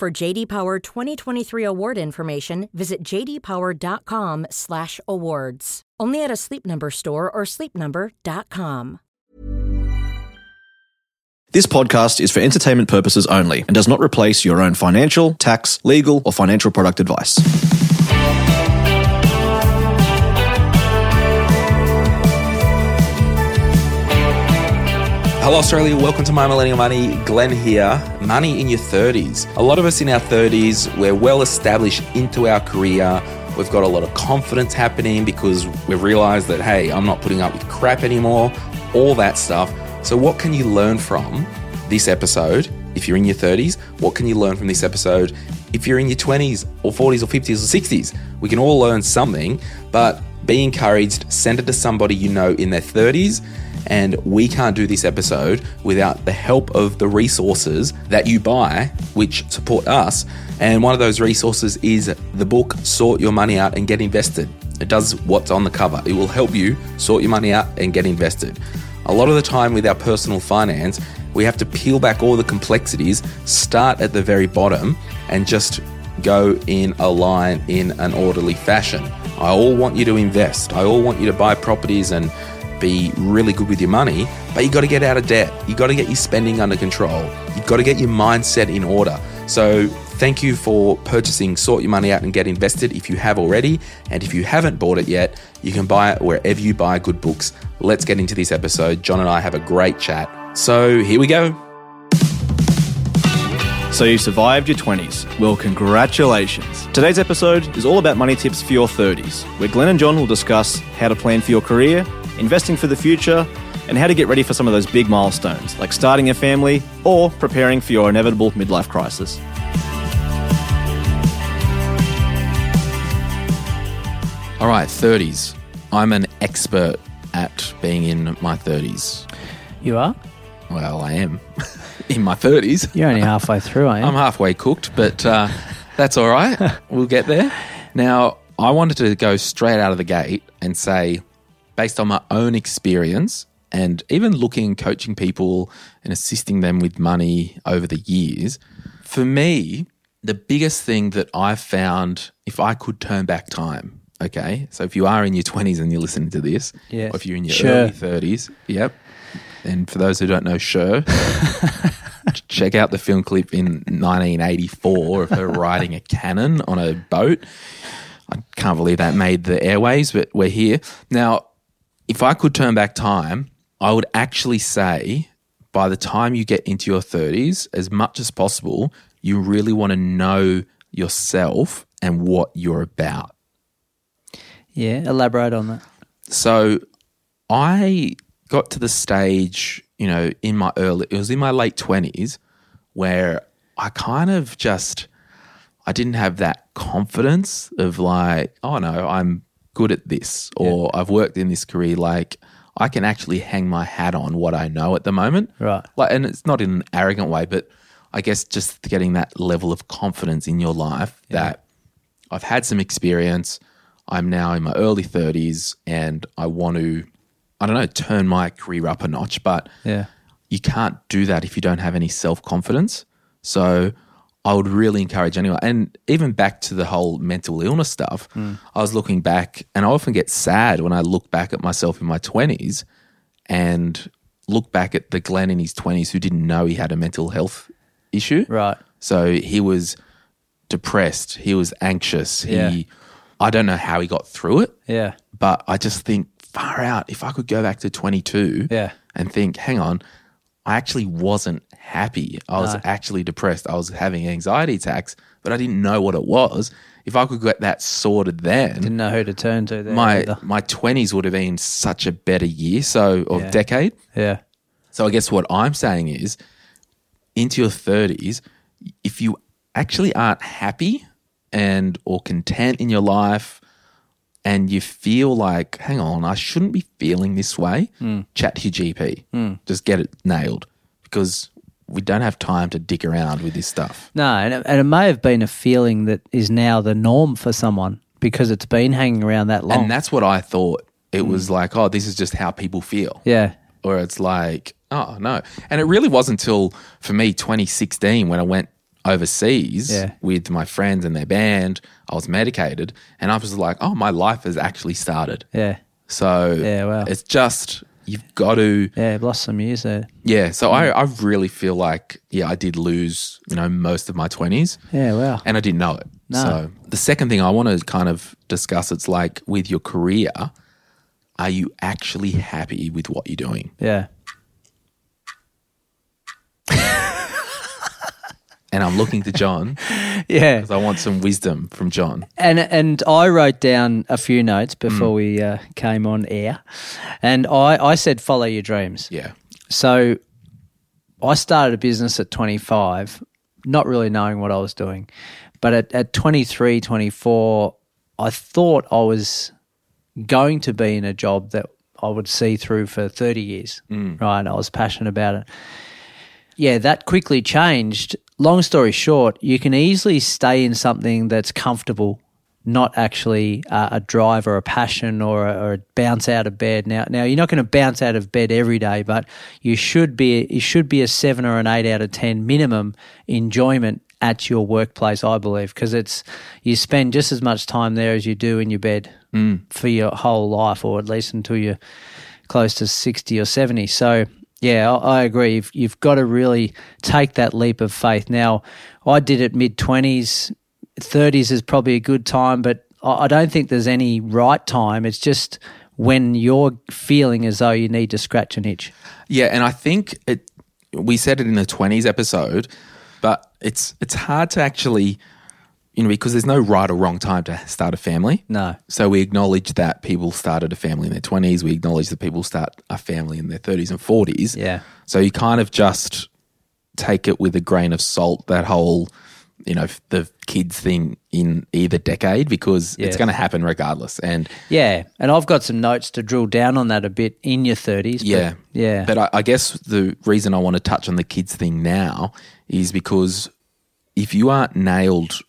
For JD Power 2023 award information, visit jdpower.com/awards. Only at a Sleep Number store or sleepnumber.com. This podcast is for entertainment purposes only and does not replace your own financial, tax, legal, or financial product advice. Hello, Australia. Welcome to My Millennial Money. Glen here. Money in your 30s. A lot of us in our 30s, we're well established into our career. We've got a lot of confidence happening because we've realized that, hey, I'm not putting up with crap anymore, all that stuff. So, what can you learn from this episode if you're in your 30s? What can you learn from this episode if you're in your 20s or 40s or 50s or 60s? We can all learn something, but be encouraged, send it to somebody you know in their 30s and we can't do this episode without the help of the resources that you buy, which support us. And one of those resources is the book Sort Your Money Out and Get Invested. It does what's on the cover, it will help you sort your money out and get invested. A lot of the time with our personal finance, we have to peel back all the complexities, start at the very bottom, and just go in a line in an orderly fashion. I all want you to invest. I all want you to buy properties and be really good with your money, but you got to get out of debt. You got to get your spending under control. You've got to get your mindset in order. So, thank you for purchasing Sort Your Money Out and Get Invested if you have already. And if you haven't bought it yet, you can buy it wherever you buy good books. Let's get into this episode. John and I have a great chat. So, here we go. So you survived your 20s. Well, congratulations. Today's episode is all about money tips for your 30s, where Glen and John will discuss how to plan for your career, investing for the future, and how to get ready for some of those big milestones, like starting a family or preparing for your inevitable midlife crisis. All right, 30s. I'm an expert at being in my 30s. You are? Well, I am in my 30s. You're only halfway through, I am. I'm halfway cooked, but uh, that's all right. We'll get there. Now, I wanted to go straight out of the gate and say, based on my own experience and even looking and coaching people and assisting them with money over the years, for me, the biggest thing that I've found, if I could turn back time, okay, so if you are in your 20s and you're listening to this, Yes. or if you're in your Sure. early 30s, yep. And for those who don't know, Cher, check out the film clip in 1984 of her riding a cannon on a boat. I can't believe that made the airways, but we're here. Now, if I could turn back time, I would actually say by the time you get into your 30s, as much as possible, you really want to know yourself and what you're about. yeah, elaborate on that. So I got to the stage, you know, in my early, it was in my late 20s where I kind of just, I didn't have that confidence of like, oh no, I'm good at this or I've worked in this career. Like I can actually hang my hat on what I know at the moment. Right. Like, and it's not in an arrogant way, but I guess just getting that level of confidence in your life that I've had some experience. I'm now in my early 30s and I want to, I don't know, turn my career up a notch, but Yeah. you can't do that if you don't have any self confidence. So I would really encourage anyone, and even back to the whole mental illness stuff, mm. I was looking back and I often get sad when I look back at myself in my 20s and look back at the Glen in his 20s who didn't know he had a mental health issue. Right. So he was depressed, he was anxious, he Yeah. I don't know how he got through it, Yeah. but I just think far out if I could go back to 22 Yeah. and think, hang on, I actually wasn't happy. I was No. actually depressed. I was having anxiety attacks, but I didn't know what it was. If I could get that sorted then, Didn't know who to turn to my either. my 20s would have been such a better year so or Yeah. decade. Yeah. So I guess what I'm saying is into your 30s, if you actually aren't happy and or content in your life and you feel like, hang on, I shouldn't be feeling this way, hmm. chat to your GP. Hmm. Just get it nailed because we don't have time to dick around with this stuff. No, and it, and it may have been a feeling that is now the norm for someone because it's been hanging around that long. And that's what I thought. It was hmm. like, oh, this is just how people feel. yeah, Or it's like, oh, no. And it really wasn't until, for me, 2016 when I went overseas Yeah. with my friends and their band. I was medicated and I was like, oh, my life has actually started. yeah, So Yeah, wow. it's just, you've got to, yeah. I've lost some years there. yeah. So I, mm. I really feel like, yeah, I did lose, you know, most of my 20s. Yeah, wow. and I didn't know it. No. So the second thing I want to kind of discuss, it's like with your career, are you actually happy with what you're doing? Yeah, And I'm looking to John yeah. because I want some wisdom from John. And and I wrote down a few notes before we uh, came on air, and I I said follow your dreams. Yeah. So I started a business at 25, not really knowing what I was doing. But at, at 23, 24, I thought I was going to be in a job that I would see through for 30 years. Right. I was passionate about it. Yeah, that quickly changed. Long story short, you can easily stay in something that's comfortable, not actually uh, a drive or a passion or a, or a bounce out of bed. Now, now you're not going to bounce out of bed every day, but you should be. You should be a seven or an eight out of ten minimum enjoyment at your workplace. I believe because it's you spend just as much time there as you do in your bed for your whole life, or at least until you're close to 60 or 70. So, yeah, I, agree. You've, you've got to really take that leap of faith. Now, I did it mid 20s, 30s is probably a good time, but I, I don't think there's any right time. It's just when you're feeling as though you need to scratch an itch. Yeah. And I think it, we said it in the 20s episode, but it's, it's hard to actually, you know, because there's no right or wrong time to start a family. No. So we acknowledge that people started a family in their 20s. We acknowledge that people start a family in their 30s and 40s. Yeah. So you kind of just take it with a grain of salt, that whole, you know, the kids thing in either decade because Yes. it's going to happen regardless. And Yeah. And I've got some notes to drill down on that a bit in your 30s. but- yeah. yeah. But I, I guess the reason I want to touch on the kids thing now is because if you aren't nailed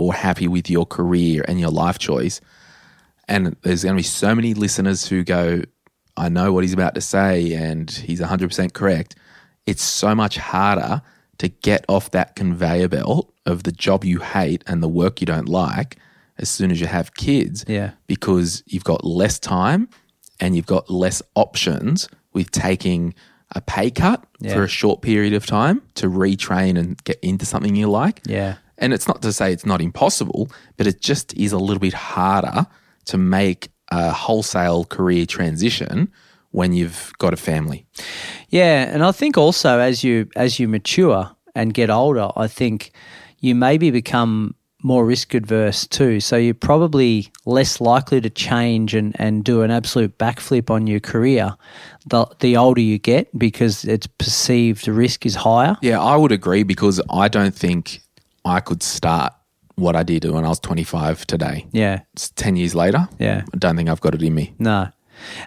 or happy with your career and your life choice, and there's going to be so many listeners who go, I know what he's about to say, and he's 100% correct. It's so much harder to get off that conveyor belt of the job you hate and the work you don't like as soon as you have kids Yeah. because you've got less time and you've got less options with taking a pay cut Yeah. for a short period of time to retrain and get into something you like. Yeah. And it's not to say it's not impossible, but it just is a little bit harder to make a wholesale career transition when you've got a family. Yeah, and I think also as you as you mature and get older, I think you maybe become more risk adverse too. So you're probably less likely to change and, and do an absolute backflip on your career the the older you get because it's perceived risk is higher. Yeah, I would agree because I don't think I could start what I did when I was 25 today. Yeah. It's 10 years later. Yeah. I don't think I've got it in me. No.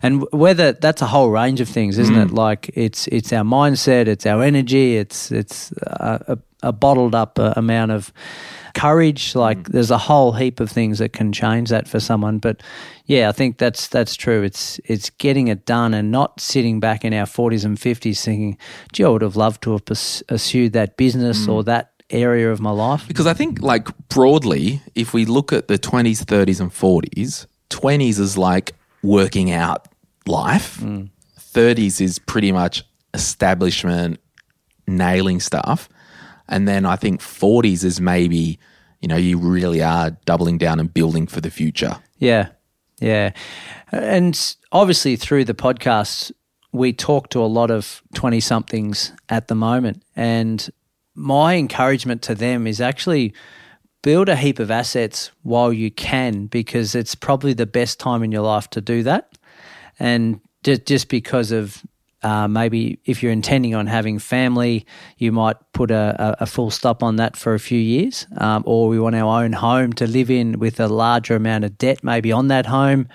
And whether that's a whole range of things, isn't it? Mm. Like it's it's our mindset, it's our energy, it's it's a, a, a bottled up uh, amount of courage. Like mm. there's a whole heap of things that can change that for someone. But yeah, I think that's that's true. It's it's getting it done and not sitting back in our forties and fifties thinking, "Gee, I would have loved to have pursued that business or mm. that area of my life." Because I think, like, broadly, if we look at the 20s, 30s, and 40s, 20s is like working out life, mm. 30s is pretty much establishment, nailing stuff. And then I think 40s is maybe, you know, you really are doubling down and building for the future. Yeah, yeah, and obviously through the podcast, we talk to a lot of twenty somethings at the moment, and my encouragement to them is actually build a heap of assets while you can, because it's probably the best time in your life to do that, and just just because of Uh, maybe if you're intending on having family, you might put a, a, a full stop on that for a few years. Um, or we want our own home to live in with a larger amount of debt maybe on that home.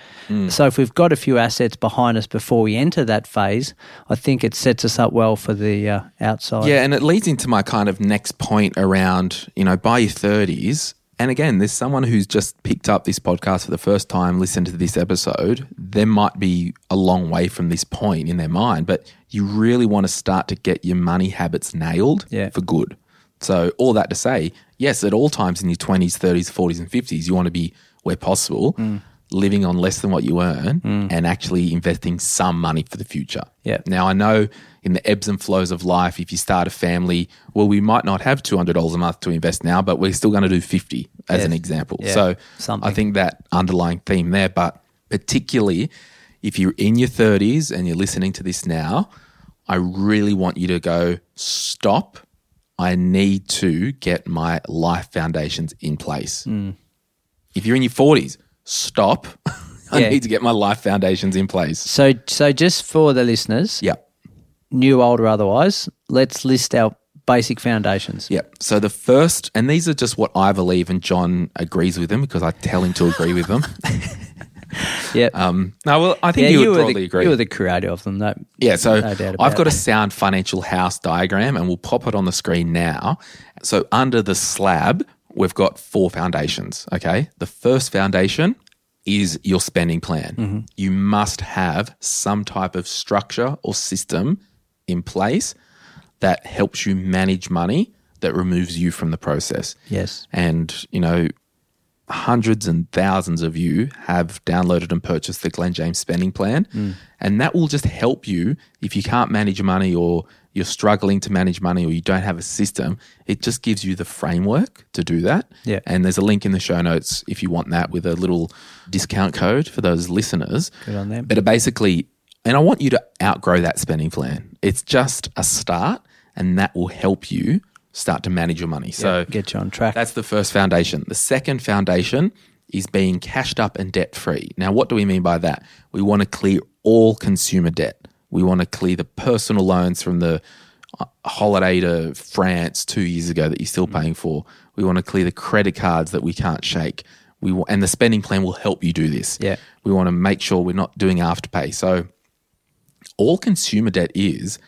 So if we've got a few assets behind us before we enter that phase, I think it sets us up well for the uh, outside. Yeah, and it leads into my kind of next point around, you know, by your 30s. And again, there's someone who's just picked up this podcast for the first time, listened to this episode. There might be a long way from this point in their mind, but you really want to start to get your money habits nailed Yeah. for good. So, all that to say, yes, at all times in your 20s, 30s, 40s, and 50s, you want to be, where possible, Mm. Living on less than what you earn and actually investing some money for the future. Yeah. Now, I know in the ebbs and flows of life, if you start a family, well, we might not have $200 a month to invest now, but we're still going to do 50 as Yes. an example. Yeah. So, Something. I think that underlying theme there, but particularly if you're in your 30s and you're listening to this now, I really want you to go, stop. I need to get my life foundations in place. Hmm. If you're in your 40s, stop. I Yeah. need to get my life foundations in place. So, so just for the listeners, Yeah. new, old, or otherwise, let's list our basic foundations. Yeah. So the first, and these are just what I believe, and John agrees with them because I tell him to agree with them. Yeah. Um, no, well, I think you would were probably the, agree. You were the creator of them. That, Yeah, so No doubt I've about got a sound financial house diagram and we'll pop it on the screen now. So under the slab, we've got four foundations, okay? The first foundation is your spending plan. Mm-hmm. You must have some type of structure or system in place that helps you manage money that removes you from the process. Yes. And, you know, hundreds and thousands of you have downloaded and purchased the Glen James spending plan. Mm. And that will just help you if you can't manage money or you're struggling to manage money or you don't have a system. It just gives you the framework to do that. Yeah. And there's a link in the show notes if you want that with a little discount code for those listeners. Good on them. But it basically, and I want you to outgrow that spending plan. It's just a start, and that will help you start to manage your money. So get you on track. that's the first foundation. The second foundation is being cashed up and debt free. Now, what do we mean by that? We want to clear all consumer debt. We want to clear the personal loans from the uh, holiday to France two years ago that you're still paying for. We want to clear the credit cards that we can't shake. We wa- and the spending plan will help you do this. Yeah. We want to make sure we're not doing afterpay. So all consumer debt is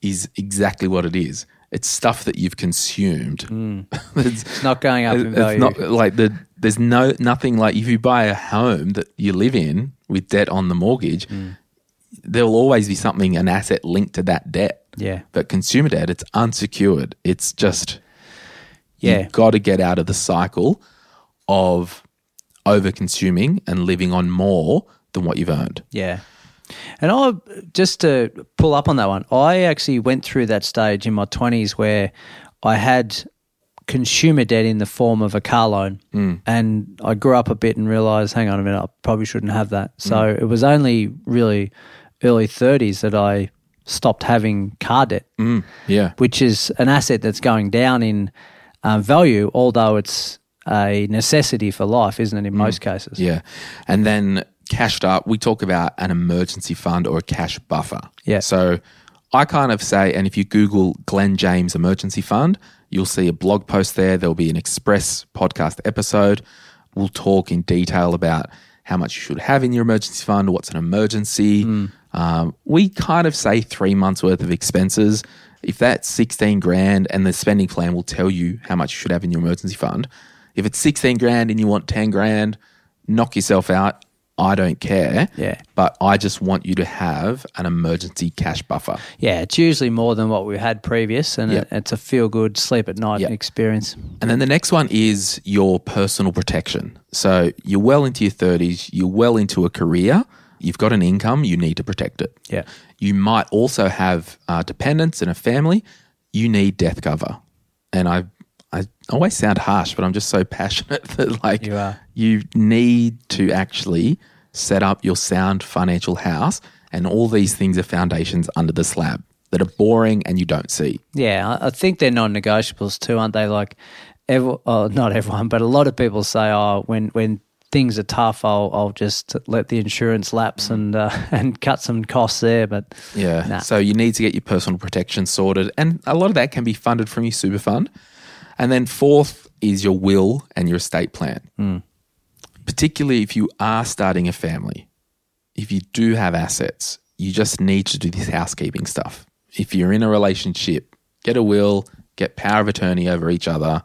is exactly what it is. It's stuff that you've consumed. it's, it's not going up in it's not like the there's no nothing like if you buy a home that you live in with debt on the mortgage, Mm. There will always be something an asset linked to that debt. Yeah. But consumer debt, it's unsecured. It's just Yeah. you've got to get out of the cycle of over consuming and living on more than what you've earned. Yeah. And I just to pull up on that one, I actually went through that stage in my twenties where I had consumer debt in the form of a car loan, mm. and I grew up a bit and realized, hang on a minute, I probably shouldn't have that. So mm. it was only really early thirties that I stopped having car debt, mm, Yeah. which is an asset that's going down in uh, value, although it's a necessity for life, isn't it? In mm, most cases, Yeah. And then cashed up, we talk about an emergency fund or a cash buffer. Yeah. So I kind of say, and if you Google Glen James Emergency Fund, you'll see a blog post there. There'll be an express podcast episode. We'll talk in detail about how much you should have in your emergency fund, what's an emergency. Mm. Um, we kind of say three months worth of expenses. If that's 16 grand and the spending plan will tell you how much you should have in your emergency fund. If it's 16 grand and you want 10 grand, knock yourself out. I don't care. Yeah. But I just want you to have an emergency cash buffer. Yeah, it's usually more than what we had previous, and Yep. it, it's a feel good sleep at night Yep. experience. And then the next one is your personal protection. So you're well into your 30s, you're well into a career, you've got an income, you need to protect it. Yeah. You might also have uh, dependents and a family, you need death cover. And I, I always sound harsh, but I'm just so passionate that like You are. you need to actually set up your sound financial house. And all these things are foundations under the slab that are boring and you don't see. Yeah, I, think they're non-negotiables too, aren't they? Like, every, oh, not everyone, but a lot of people say, "Oh, when when things are tough, I'll I'll just let the insurance lapse and uh, and cut some costs there. But Yeah. Nah. So you need to get your personal protection sorted. And a lot of that can be funded from your super fund. And then fourth is your will and your estate plan. Particularly if you are starting a family, if you do have assets, you just need to do this housekeeping stuff. If you're in a relationship, get a will, get power of attorney over each other,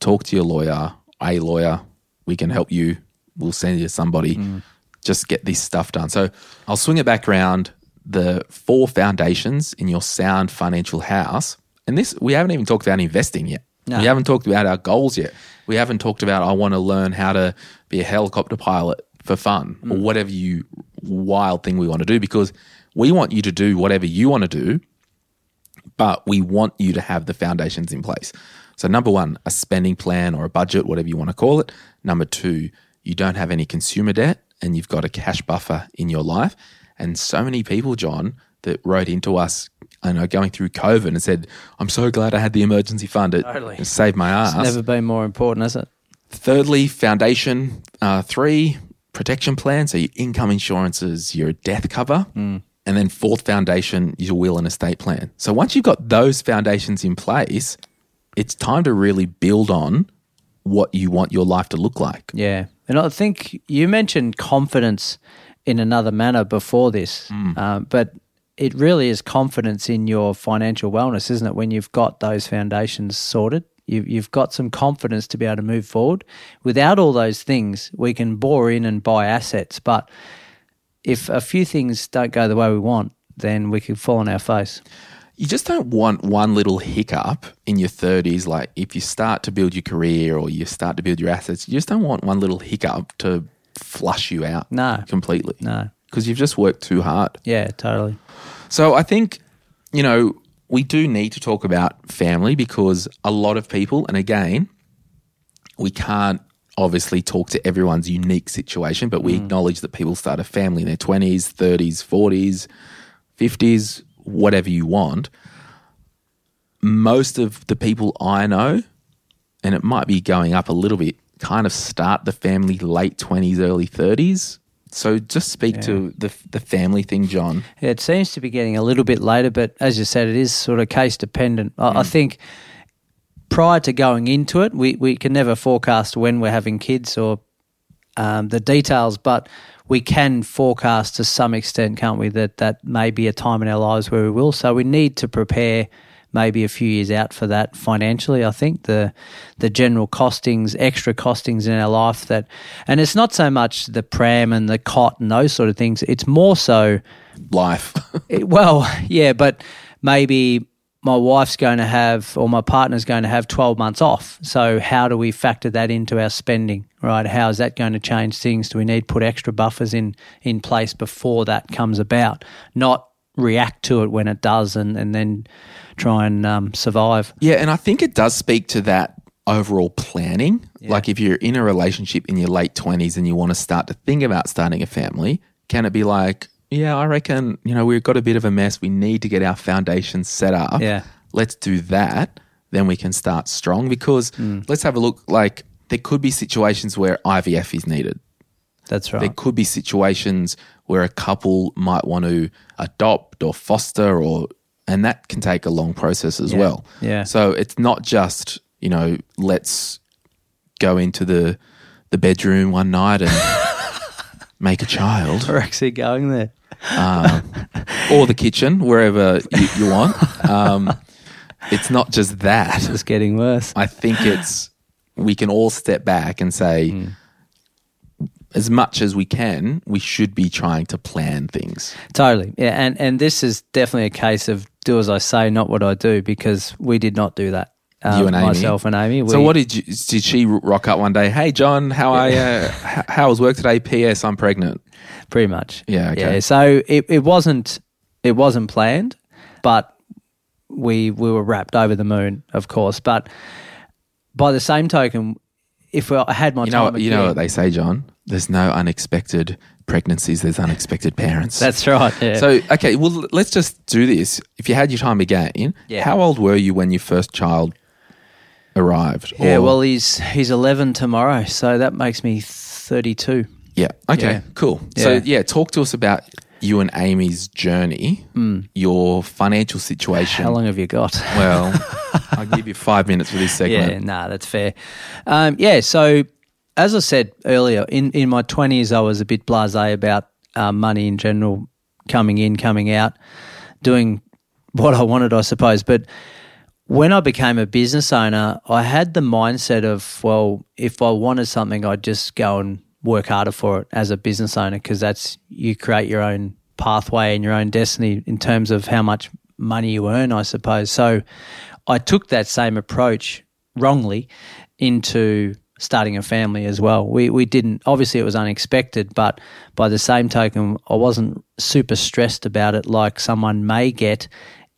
talk to your lawyer, a lawyer. We can help you. We'll send you somebody. Just get this stuff done. So I'll swing it back around the four foundations in your sound financial house. And this, we haven't even talked about investing yet. No. We haven't talked about our goals yet. We haven't talked about, I want to learn how to be a helicopter pilot for fun or mm. whatever you wild thing we want to do because we want you to do whatever you want to do but we want you to have the foundations in place. So, number one, a spending plan or a budget, whatever you want to call it. Number two, you don't have any consumer debt and you've got a cash buffer in your life. And so many people, John, that wrote into us, I know, going through COVID and said, I'm so glad I had the emergency fund. It, Totally. saved my ass. it's never been more important, has it? Thirdly, foundation. Uh, three, protection plan. So your income insurances, your death cover. And then fourth foundation is your will and estate plan. So once you've got those foundations in place, it's time to really build on what you want your life to look like. Yeah. And I think you mentioned confidence in another manner before this, um, but it really is confidence in your financial wellness, isn't it? When you've got those foundations sorted, you've, you've got some confidence to be able to move forward. Without all those things, we can bore in and buy assets, but if a few things don't go the way we want, then we could fall on our face. You just don't want one little hiccup in your 30s. Like if you start to build your career or you start to build your assets, you just don't want one little hiccup to flush you out No. completely. No. Because you've just worked too hard. Yeah, totally. So I think, you know, we do need to talk about family because a lot of people, and again, we can't obviously talk to everyone's unique situation, but we mm. acknowledge that people start a family in their 20s, 30s, 40s, 50s, whatever you want. Most of the people I know, and it might be going up a little bit, kind of start the family late 20s, early 30s. So just speak to the the family thing, John. It seems to be getting a little bit later, but as you said, it is sort of case dependent. I, I think prior to going into it, we, we can never forecast when we're having kids or um, the details, but we can forecast to some extent, can't we, that that may be a time in our lives where we will. So we need to prepare maybe a few years out for that financially. I think the the general costings, extra costings in our life that, and it's not so much the pram and the cot and those sort of things. It's more so Life. it- well, yeah, but maybe my wife's going to have or my partner's going to have 12 months off. So how do we factor that into our spending, right? How is that going to change things? Do we need to put extra buffers in in place before that comes about? Not react to it when it does and, and then try and um, survive. Yeah, and I think it does speak to that overall planning. Like if you're in a relationship in your late 20s and you want to start to think about starting a family, can it be like, yeah, I reckon, you know, we've got a bit of a mess. We need to get our foundations set up. Yeah. Let's do that. Then we can start strong because hmm. let's have a look. Like there could be situations where IVF is needed. That's right. There could be situations where a couple might want to adopt or foster or and that can take a long process as Yeah. well. Yeah. So it's not just, you know, let's go into the the bedroom one night and make a child We're actually going there. or the kitchen, wherever you, you want. Um, it's not just that. It's getting worse. I think it's we can all step back and say as much as we can, we should be trying to plan things. Totally. Yeah, and and this is definitely a case of do as I say, not what I do, because we did not do that. Um, You and Amy? myself and Amy. so what did you did she rock up one day? Hey John, how are you? How was work today? P.S. I'm pregnant. pretty much. Yeah, okay. Yeah. So it, it wasn't it wasn't planned, but we we were rapt over the moon, of course. But by the same token, if I had my You know, time you know what they say, John. There's no unexpected pregnancies. There's unexpected parents. that's right. Yeah. So okay, well let's just do this. If you had your time again, Yeah. how old were you when your first child arrived? Yeah, Or- well, he's he's 11 tomorrow, so that makes me 32. yeah. Okay, yeah. cool. So Yeah. yeah, talk to us about you and Amy's journey, your financial situation. How long have you got? Well, I'll give you five minutes for this segment. Yeah, nah, that's fair. Um, yeah, so as I said earlier, in, in my 20s, I was a bit blasé about uh, money in general, coming in, coming out, doing what I wanted, I suppose. But when I became a business owner, I had the mindset of, well, if I wanted something, I'd just go and work harder for it as a business owner because that's you create your own pathway and your own destiny in terms of how much money you earn, I suppose. So I took that same approach wrongly into starting a family as well. We we didn't obviously it was unexpected, but by the same token, I wasn't super stressed about it like someone may get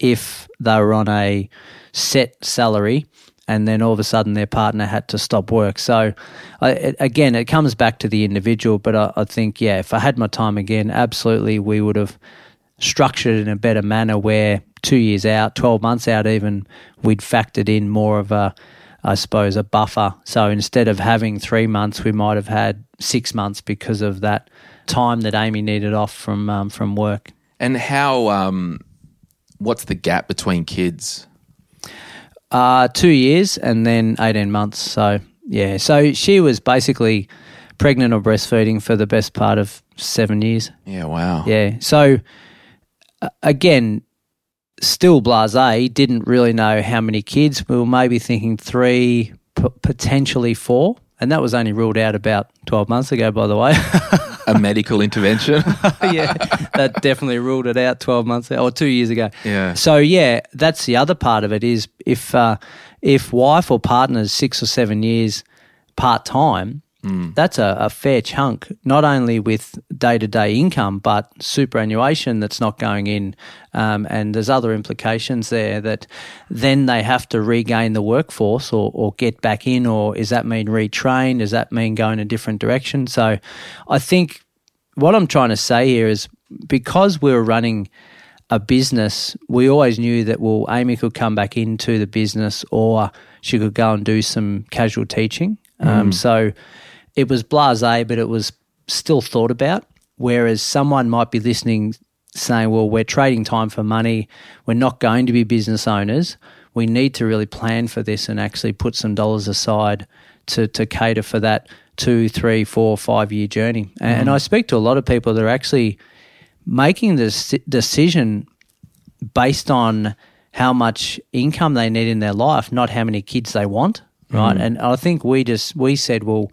if they were on a set salary and then all of a sudden their partner had to stop work. So, I, it, again, it comes back to the individual. But I, I think, yeah, if I had my time again, absolutely, we would have structured it in a better manner where two years out, 12 months out, even, we'd factored in more of a, I suppose, a buffer. So instead of having three months, we might have had six months because of that time that Amy needed off from um, from work. And how? Um, what's the gap between kids? Uh, two years and then 18 months. So, yeah. So she was basically pregnant or breastfeeding for the best part of seven years. Yeah. Wow. Yeah. So, uh, again, still blase, didn't really know how many kids. We were maybe thinking three, p- potentially four. And that was only ruled out about 12 months ago, by the way. A medical intervention. yeah, that definitely ruled it out 12 months or two years ago. Yeah. So, yeah, that's the other part of it is if, uh, if wife or partner is six or seven years part time, that's a, a fair chunk, not only with day to day income, but superannuation that's not going in. Um, and there's other implications there that then they have to regain the workforce or, or get back in, or does that mean retrain? Does that mean go in a different direction? So I think what I'm trying to say here is because we were running a business, we always knew that well, Amy could come back into the business or she could go and do some casual teaching. Um, so it was blasé, but it was still thought about. Whereas someone might be listening saying, well, we're trading time for money. We're not going to be business owners. We need to really plan for this and actually put some dollars aside to, to cater for that two, three, four, five year journey. And, and I speak to a lot of people that are actually making this decision based on how much income they need in their life, not how many kids they want, right? Mm. And I think we just we said, well,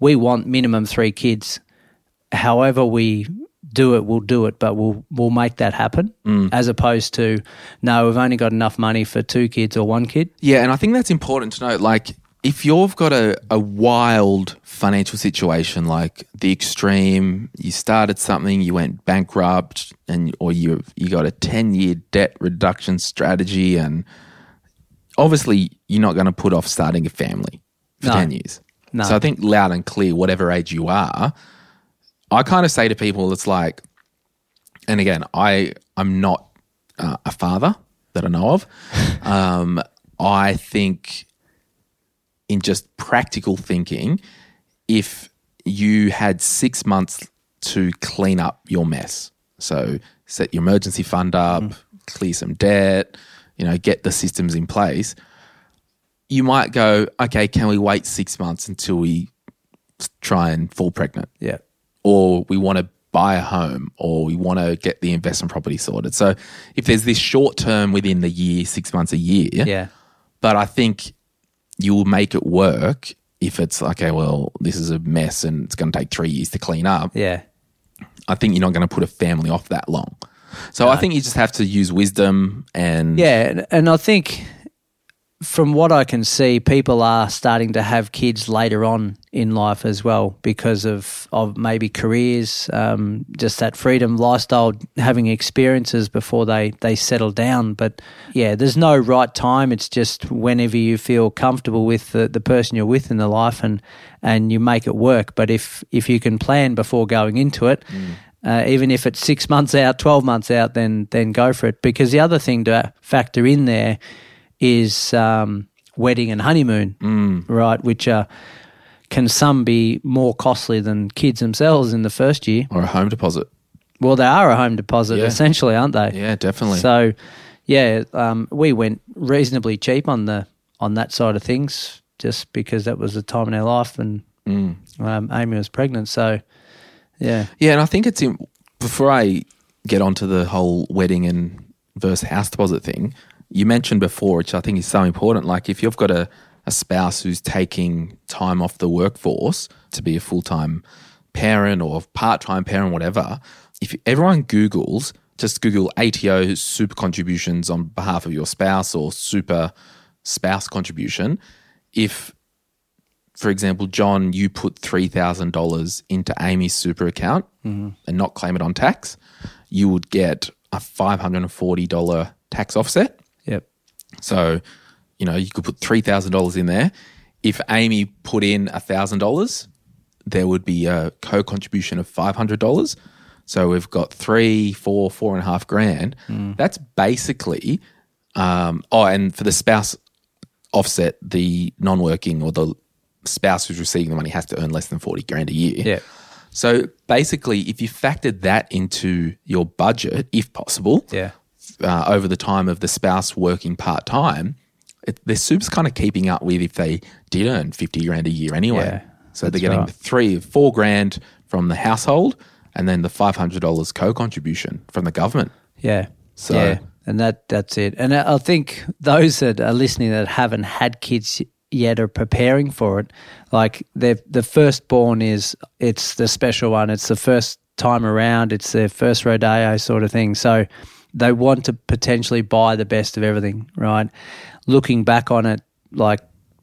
we want minimum three kids. However, we do it, we'll do it, but we'll we'll make that happen. Mm. As opposed to, no, we've only got enough money for two kids or one kid. Yeah, and I think that's important to note. Like, if you've got a, a wild financial situation, like the extreme, you started something, you went bankrupt, and or you you got a ten year debt reduction strategy, and obviously you're not going to put off starting a family for No. ten years. No. So I think loud and clear, whatever age you are, I kind of say to people, it's like, and again, I I'm not uh, a father that I know of. um, I think in just practical thinking, if you had six months to clean up your mess, so set your emergency fund up, clear some debt, you know, get the systems in place, you might go, okay, can we wait six months until we try and fall pregnant? Yeah. or we want to buy a home or we want to get the investment property sorted. So if there's this short term within the year, six months a year, Yeah. but I think you will make it work if it's okay, well, this is a mess and it's going to take three years to clean up. Yeah. I think you're not going to put a family off that long. So I think you just have to use wisdom and Yeah, and, I think from what I can see, people are starting to have kids later on in life as well because of of maybe careers, um, just that freedom lifestyle, having experiences before they they settle down. But yeah, there's no right time. It's just whenever you feel comfortable with the, the person you're with in the life, and and you make it work. But if if you can plan before going into it. Uh, even if it's six months out, twelve months out, then then go for it. Because the other thing to factor in there is um, wedding and honeymoon, right? Which uh, can some be more costly than kids themselves in the first year. Or a home deposit. Well, they are a home deposit Yeah. essentially, aren't they? Yeah, definitely. So, yeah, um, we went reasonably cheap on the on that side of things, just because that was the time in our life, and Mm. um, Amy was pregnant. So, yeah, Yeah, and I think it's in, before I get onto the whole wedding and versus house deposit thing. You mentioned before, which I think is so important. Like if you've got a, a spouse who's taking time off the workforce to be a full time parent or part time parent, whatever. If everyone Googles, just Google ATO super contributions on behalf of your spouse or super spouse contribution. If for example, John, you put three thousand dollars into Amy's super account and not claim it on tax, you would get a five hundred and forty dollar tax offset. yep, So, you know, you could put three thousand dollars in there. If Amy put in thousand dollars, there would be a co-contribution of five hundred dollars. So we've got three, four, four and a half grand. That's basically, um, oh, and for the spouse offset, the non-working or the spouse who's receiving the money has to earn less than forty grand a year. yeah, So basically, if you factored that into your budget, if possible, yeah, uh, over the time of the spouse working part time, their super's kind of keeping up with if they did earn 50 grand a year anyway. Yeah, so they're getting right. three, four grand from the household and then the $500 co contribution from the government. yeah. So- yeah, and that that's it. And I think those that are listening that haven't had kids yet are preparing for it. Like the the firstborn is it's the special one. It's the first time around. It's their first rodeo sort of thing. So they want to potentially buy the best of everything, right? Looking back on it, like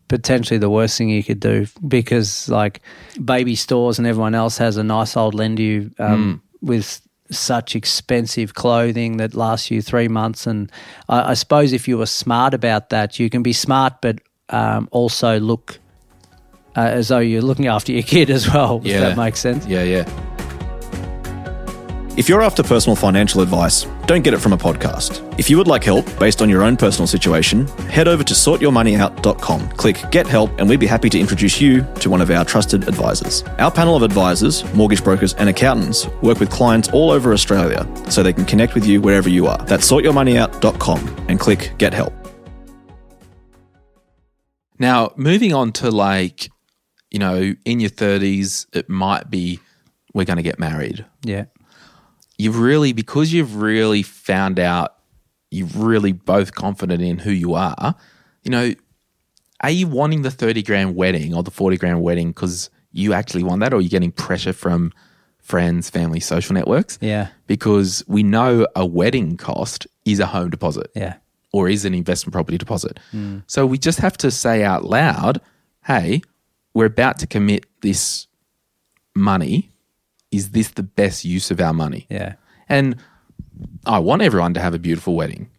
potentially the worst thing you could do because like baby stores and everyone else has a nice old lend you um, with such expensive clothing that lasts you three months. And I, I suppose if you were smart about that, you can be smart, but um, also look uh, as though you're looking after your kid as well. If that makes sense. Yeah, yeah. If you're after personal financial advice, don't get it from a podcast. If you would like help based on your own personal situation, head over to sortyourmoneyout.com, click Get Help, and we'd be happy to introduce you to one of our trusted advisors. Our panel of advisors, mortgage brokers, and accountants work with clients all over Australia so they can connect with you wherever you are. That's sortyourmoneyout.com and click Get Help. Now, moving on to like, you know, in your 30s, it might be we're going to get married. Yeah. you've really because you've really found out you're really both confident in who you are you know are you wanting the 30 grand wedding or the 40 grand wedding because you actually want that or you're you getting pressure from friends family social networks Yeah. because we know a wedding cost is a home deposit Yeah. Or is an investment property deposit. So we just have to say out loud, hey, we're about to commit this money. Is this the best use of our money? Yeah. And I want everyone to have a beautiful wedding.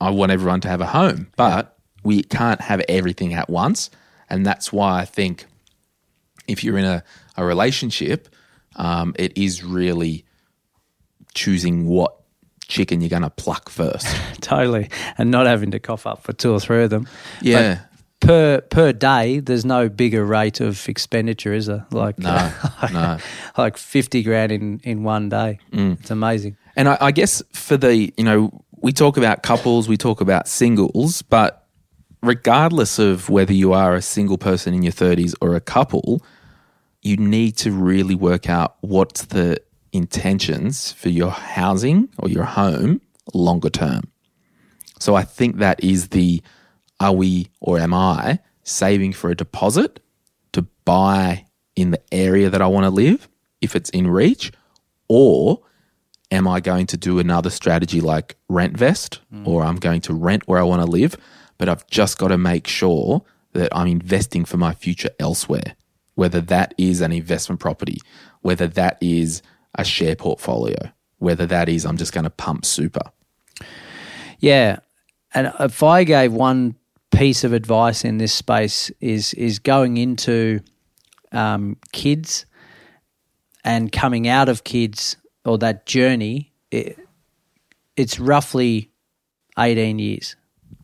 I want everyone to have a home, but we can't have everything at once. And that's why I think if you're in a, a relationship, um, it is really choosing what chicken you're going to pluck first. Totally. And not having to cough up for two or three of them. Yeah. per per day, there's no bigger rate of expenditure, is there? Like No, no. like fifty grand in in one day. Mm. It's amazing. And I, I guess for the, you know, we talk about couples, we talk about singles, but regardless of whether you are a single person in your 30s or a couple, you need to really work out what's the intentions for your housing or your home longer term. So I think that is the are we or am I saving for a deposit to buy in the area that I want to live if it's in reach or am I going to do another strategy like rent vest mm. or I'm going to rent where I want to live but I've just got to make sure that I'm investing for my future elsewhere whether that is an investment property whether that is a share portfolio whether that is I'm just going to pump super Yeah, and if I gave one piece of advice in this space is is going into um, kids and coming out of kids or that journey. It, it's roughly eighteen years,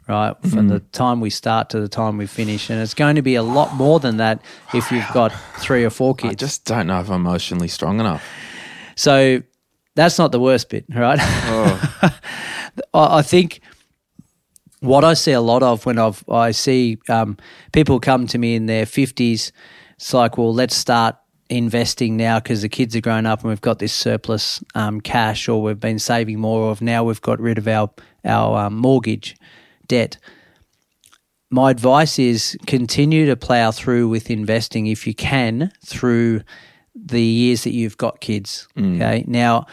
right? From the time we start to the time we finish. And it's going to be a lot more than that if you've got three or four kids. I just don't know if I'm emotionally strong enough. So that's not the worst bit, right? I I think what I see a lot of when I've, I see um, people come to me in their 50s, it's like, well, let's start investing now because the kids are grown up and we've got this surplus um, cash or we've been saving more of now we've got rid of our, our um, mortgage debt. My advice is continue to plow through with investing if you can through the years that you've got kids. Mm. Okay. Now,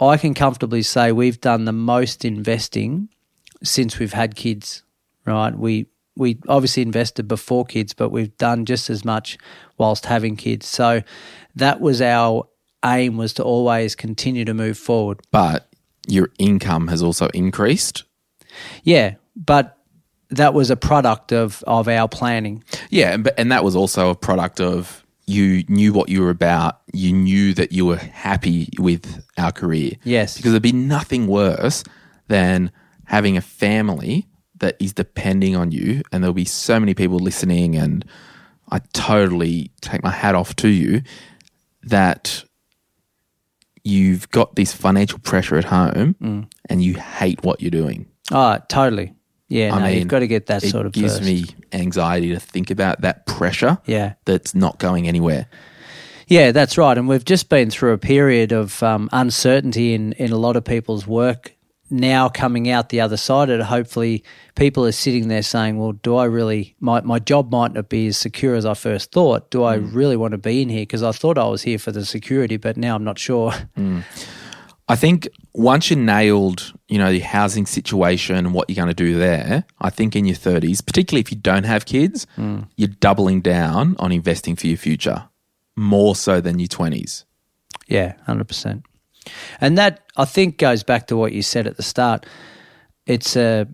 I can comfortably say we've done the most investing since we've had kids, right? We we obviously invested before kids, but we've done just as much whilst having kids. So that was our aim was to always continue to move forward. But your income has also increased. Yeah, but that was a product of of our planning. Yeah, and, but and that was also a product of you knew what you were about. You knew that you were happy with our career. Yes. Because there'd be nothing worse than having a family that is depending on you, and there'll be so many people listening, and I totally take my hat off to you that you've got this financial pressure at home mm. and you hate what you're doing. Oh, totally. Yeah, I no, mean, you've got to get that it sort of gives first. me anxiety to think about that pressure Yeah. that's not going anywhere. Yeah, that's right. And we've just been through a period of um, uncertainty in, in a lot of people's work. Now coming out the other side, and hopefully people are sitting there saying, "Well, do I really? My my job might not be as secure as I first thought. Do I really want to be in here? Because I thought I was here for the security, but now I'm not sure." I think once you nailed, you know, the housing situation and what you're going to do there, I think in your 30s, particularly if you don't have kids, hmm. you're doubling down on investing for your future more so than your 20s. Yeah, hundred percent. And that I think goes back to what you said at the start. It's a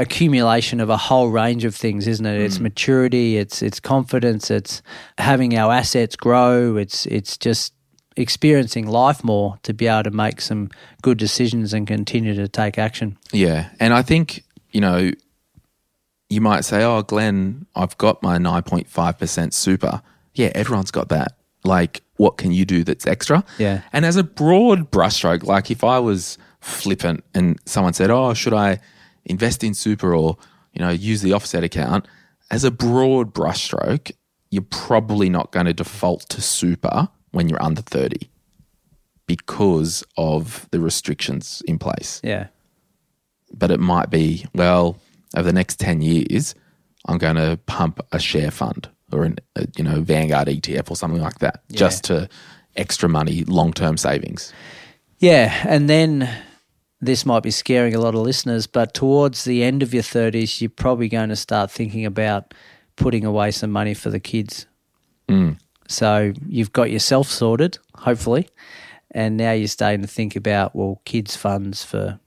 accumulation of a whole range of things, isn't it? It's hmm. maturity, it's it's confidence, it's having our assets grow, it's it's just experiencing life more to be able to make some good decisions and continue to take action. Yeah. And I think, you know, you might say, oh, Glen, I've got my 9.5% super. Yeah, everyone's got that. Like, what can you do that's extra? Yeah. And as a broad brushstroke, like if I was flippant and someone said, oh, should I invest in super or, you know, use the offset account? As a broad brushstroke, you're probably not going to default to super when you're under 30 because of the restrictions in place Yeah. but it might be well over the next 10 years i'm going to pump a share fund or an, a, you know vanguard etf or something like that just to extra money long-term savings Yeah, and then this might be scaring a lot of listeners, but towards the end of your 30s, you're probably going to start thinking about putting away some money for the kids. Mm. So you've got yourself sorted, hopefully, and now you're starting to think about, well, kids' funds for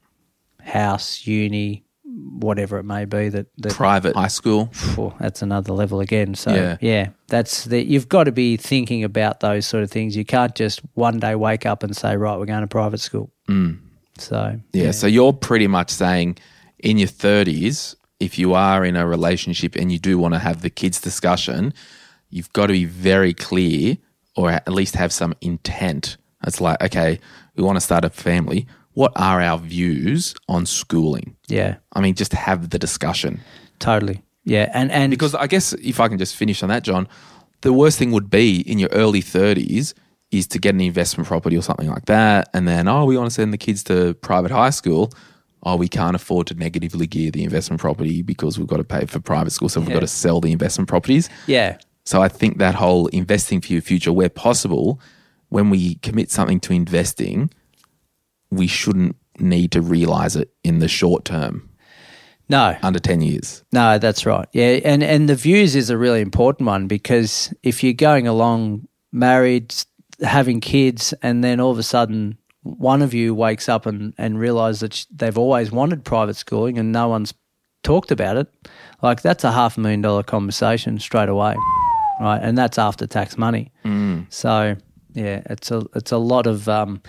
house, uni, whatever it may be that, that private high school Phew, that's another level again. So Yeah. yeah, that's the you've got to be thinking about those sort of things. You can't just one day wake up and say, right, we're going to private school. Mm. So yeah, so you're pretty much saying in your 30s if you are in a relationship and you do want to have the kids discussion you've got to be very clear or at least have some intent it's like okay we want to start a family what are our views on schooling yeah, i mean just have the discussion totally. Yeah, and and because I guess if I can just finish on that, John, the worst thing would be in your early 30s is to get an investment property or something like that. And then, oh, we want to send the kids to private high school. Oh, we can't afford to negatively gear the investment property because we've got to pay for private school. So we've got to sell the investment properties. yeah, So I think that whole investing for your future, where possible, when we commit something to investing, we shouldn't need to realize it in the short term, no, under 10 years. No, that's right. Yeah, and and the views is a really important one because if you're going along married, having kids, and then all of a sudden one of you wakes up and and realizes that they've always wanted private schooling and no one's talked about it, like that's a half a million dollar conversation straight away, right? And that's after tax money. So yeah, it's a it's a lot of um,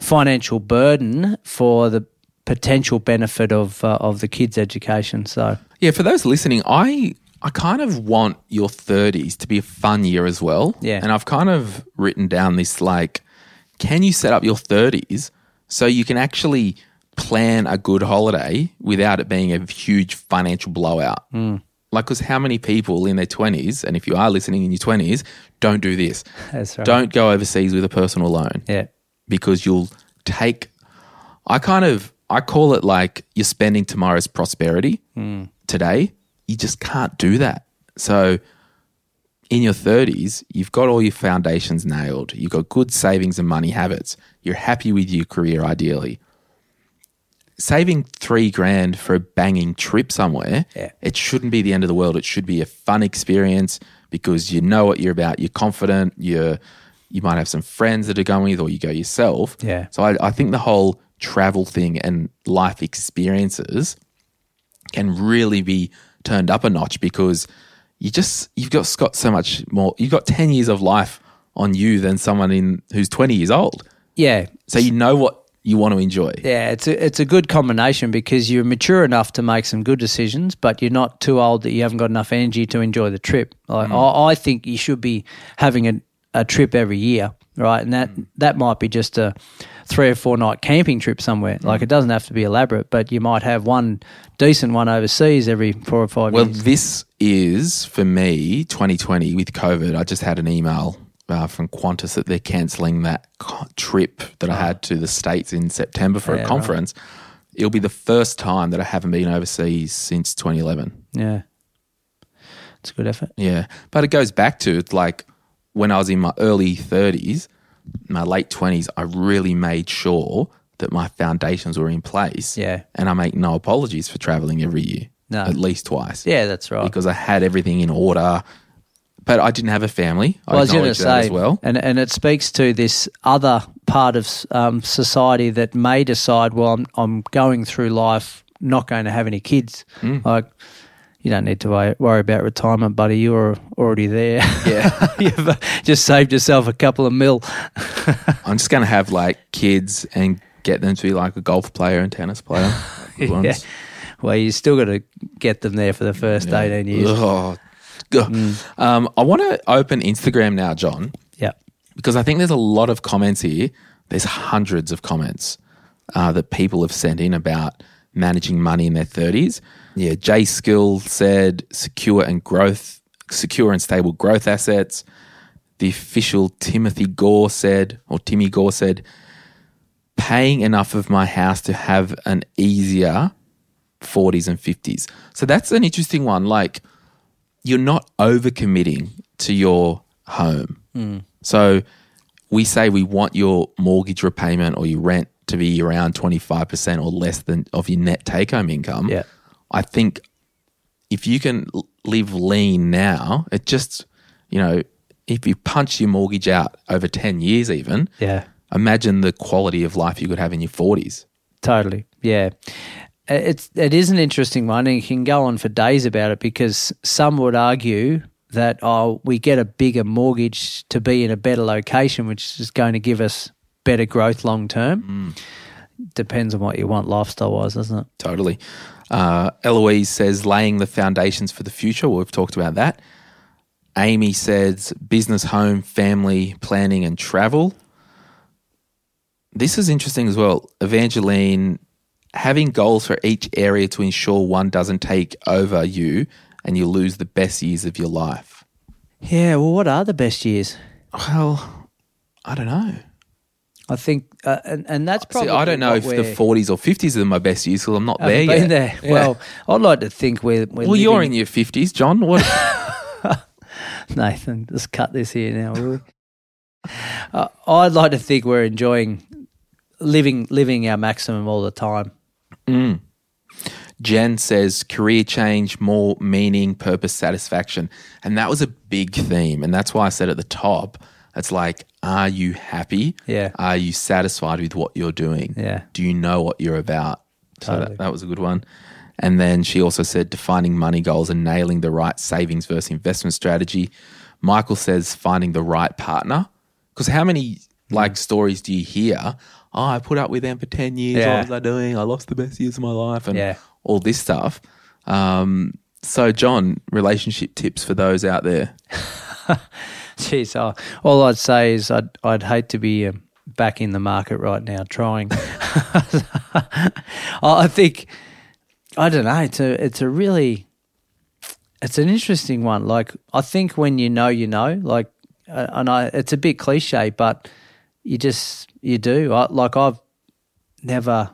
financial burden for the potential benefit of uh, of the kids' education. So Yeah, for those listening, I I kind of want your 30s to be a fun year as well. Yeah. And I've kind of written down this like, can you set up your 30s so you can actually plan a good holiday without it being a huge financial blowout? Hmm. Like, because how many people in their 20s, and if you are listening in your 20s, don't do this? That's right. Don't go overseas with a personal loan yeah, because you'll take I kind of I call it like you're spending tomorrow's prosperity hmm. today. You just can't do that. So in your 30s, you've got all your foundations nailed. You've got good savings and money habits. You're happy with your career ideally. Saving 3 grand for a banging trip somewhere, Yeah. it shouldn't be the end of the world. It should be a fun experience because you know what you're about. You're confident. You're you might have some friends that are going with, or you go yourself. Yeah. So I, I think the whole travel thing and life experiences can really be turned up a notch because you just you've got got so much more. You've got ten years of life on you than someone in who's twenty years old. yeah, So you know what you want to enjoy. yeah. It's a it's a good combination because you're mature enough to make some good decisions, but you're not too old that you haven't got enough energy to enjoy the trip. Like, mm. I, I think you should be having a, a trip every year, right? And that mm. that might be just a three or four night camping trip somewhere. Like mm. it doesn't have to be elaborate, but you might have one decent one overseas every four or five Well, years. this is for me 2020 with COVID. I just had an email uh, from Qantas that they're cancelling that trip that I had to the States in September for. Yeah, a right. conference. It'll be the first time that I haven't been overseas since 2011. Yeah, it's a good effort. Yeah. But it goes back to like when I was in my early 30s, my late 20s, I really made sure that my foundations were in place. Yeah. And I make no apologies for traveling every year. No. At least twice. Yeah, that's right. Because I had everything in order. But I didn't have a family. I Well, I was going to say, as well. and and it speaks to this other part of um, society that may decide, well, I'm I'm going through life not going to have any kids. Hmm. Like, you don't need to worry, about retirement, buddy. You're already there. Yeah. You've uh, just saved yourself a couple of mil. I'm just going to have like kids and get them to be like a golf player and tennis player. Yeah. Well, you still got to get them there for the first eighteen years. Oh, God. Um, I want to open Instagram now, John. Yeah. because I think there's a lot of comments here. There's hundreds of comments uh, that people have sent in about managing money in their 30s. Yeah, Jay Skill said secure and growth, secure and stable growth assets. The official Timothy Gore said, or Timmy Gore said, paying enough of my house to have an easier 40s and 50s. So that's an interesting one. Like, you're not overcommitting to your home. Hmm. So we say we want your mortgage repayment or your rent to be around 25% or less than of your net take home income. Yeah. I think if you can live lean now, it just, you know, if you punch your mortgage out over 10 years even, Yeah. imagine the quality of life you could have in your 40s. Totally. Yeah. Uh, It's it is an interesting one and you can go on for days about it because some would argue that oh we get a bigger mortgage to be in a better location which is going to give us better growth long term. Depends on what you want lifestyle wise, doesn't it? Totally. Uh, Eloise says laying the foundations for the future. Well, we've talked about that. Amy says business, home, family, planning, and travel. This is interesting as well. Evangeline, having goals for each area to ensure one doesn't take over you and you lose the best years of your life. Yeah, well what are the best years? Well, I don't know. I think uh, and and that's See, probably I don't know if the 40s or 50s are my best years because I'm not there yet. there. Yeah. Well, I'd like to think we're, we're well, you're in your 50s, John. What? Nathan, just cut this here now, will we? uh, I'd like to think we're enjoying living living our maximum all the time. Mm. Jen says career change, more meaning, purpose, satisfaction. And that was a big theme. And that's why I said at the top, it's like, are you happy? Yeah. Are you satisfied with what you're doing? Yeah. Do you know what you're about? So Totally. that, that was a good one. And then she also said defining money goals and nailing the right savings versus investment strategy. Michael says finding the right partner. Because how many like mm. stories do you hear? Oh, I put up with them for 10 years. Yeah. What was I doing? I lost the best years of my life and Yeah. all this stuff. Um, so, John, relationship tips for those out there. Jeez, oh, all I'd say is I'd I'd hate to be um, back in the market right now trying. I think I don't know. It's a it's a really it's an interesting one. Like I think when you know, you know. Like, uh, and I it's a bit cliche, but you just you do. I, like I've never,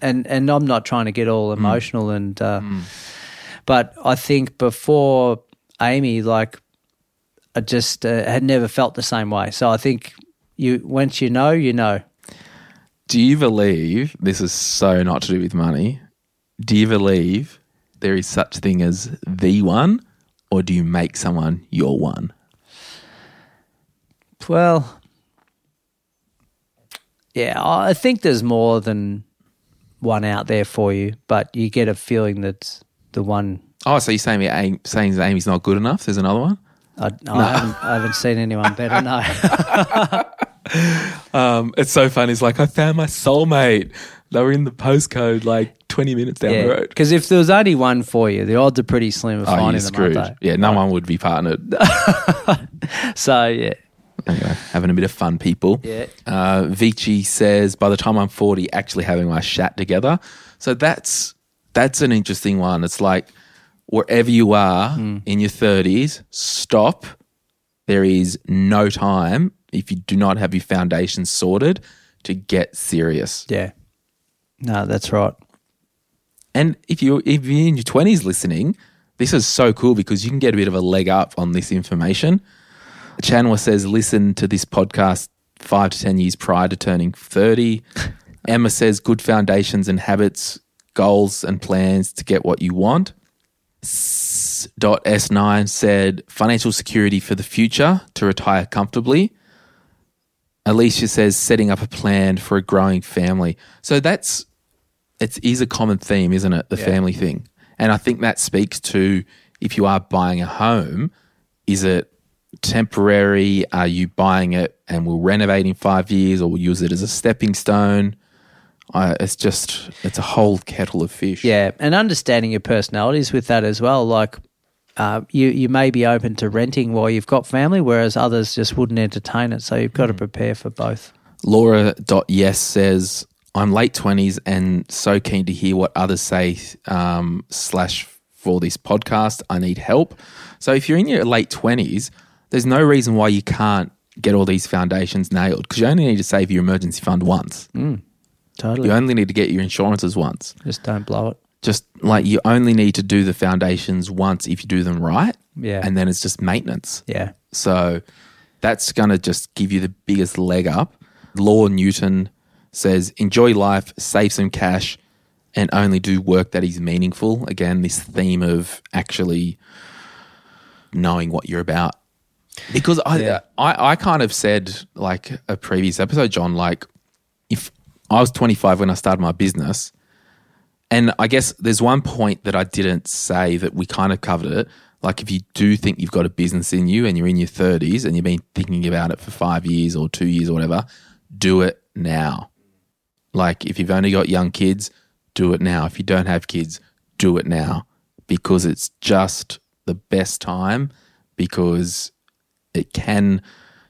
and and I'm not trying to get all emotional and. Uh, but I think before Amy, like I just uh, had never felt the same way. So I think you once you know, you know. Do you believe this is so not to do with money? Do you believe there is such thing as the one, or do you make someone your one? Well, yeah, I think there's more than one out there for you, but you get a feeling that the one. Oh, so you're saying me Amy, saying that Amy's not good enough? There's another one. I, I, haven't, I haven't seen anyone better. No, Um, it's so funny. It's like I found my soulmate. They were in the postcode like 20 minutes down the road. because if there was only one for you, the odds are pretty slim of Oh, finding them, screwed. Yeah, no one would be partnered. So yeah, anyway, having a bit of fun, people. Yeah. Uh, Vici says, by the time I'm 40, actually having my chat together. So that's that's an interesting one. It's like wherever you are Hmm. in your 30s, stop. There is no time if you do not have your foundations sorted to get serious. yeah. No, that's right. And if you if you're in your twenties listening, this is so cool because you can get a bit of a leg up on this information. Chanwa says listen to this podcast five to ten years prior to turning thirty. Emma says good foundations and habits, goals and plans to get what you want. S- Dot S9 said financial security for the future to retire comfortably. Alicia says setting up a plan for a growing family. So that's it is a common theme, isn't it? The family thing. And I think that speaks to if you are buying a home, is it temporary? Are you buying it and will renovate in five years or will use it as a stepping stone? I, it's just, it's a whole kettle of fish. Yeah, and understanding your personalities with that as well. Like, uh, you you may be open to renting while you've got family, whereas others just wouldn't entertain it. So you've got to prepare for both. Laura.yes says, I'm late 20s and so keen to hear what others say, um, slash, for this podcast. I need help. So if you're in your late 20s, there's no reason why you can't get all these foundations nailed because you only need to save your emergency fund once. Mm, totally. You only need to get your insurances once. Just don't blow it. Just like you only need to do the foundations once if you do them right. Yeah. And then it's just maintenance. Yeah. So that's going to just give you the biggest leg up. Law Newton says, enjoy life, save some cash, and only do work that is meaningful. Again, this theme of actually knowing what you're about. Because I, Yeah. I, I kind of said, like a previous episode, John, like if I was 25 when I started my business, and I guess there's one point that I didn't say that we kind of covered it. Like, if you do think you've got a business in you and you're in your 30s and you've been thinking about it for five years or two years or whatever, do it now. Like, if you've only got young kids, do it now. If you don't have kids, do it now because it's just the best time because it can,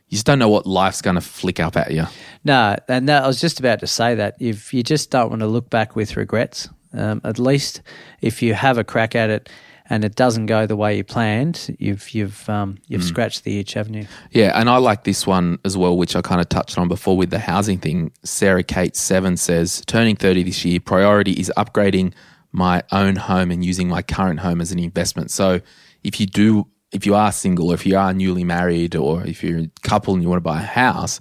you just don't know what life's going to flick up at you. No, and that, I was just about to say that if you just don't want to look back with regrets, um, at least if you have a crack at it and it doesn't go the way you planned, you've you've um, you've scratched the itch, haven't you? Yeah, and I like this one as well, which I kind of touched on before with the housing thing. Sarah Kate Seven says, turning 30 this year, priority is upgrading my own home and using my current home as an investment. So if you do, if you are single or if you are newly married or if you're a couple and you want to buy a house,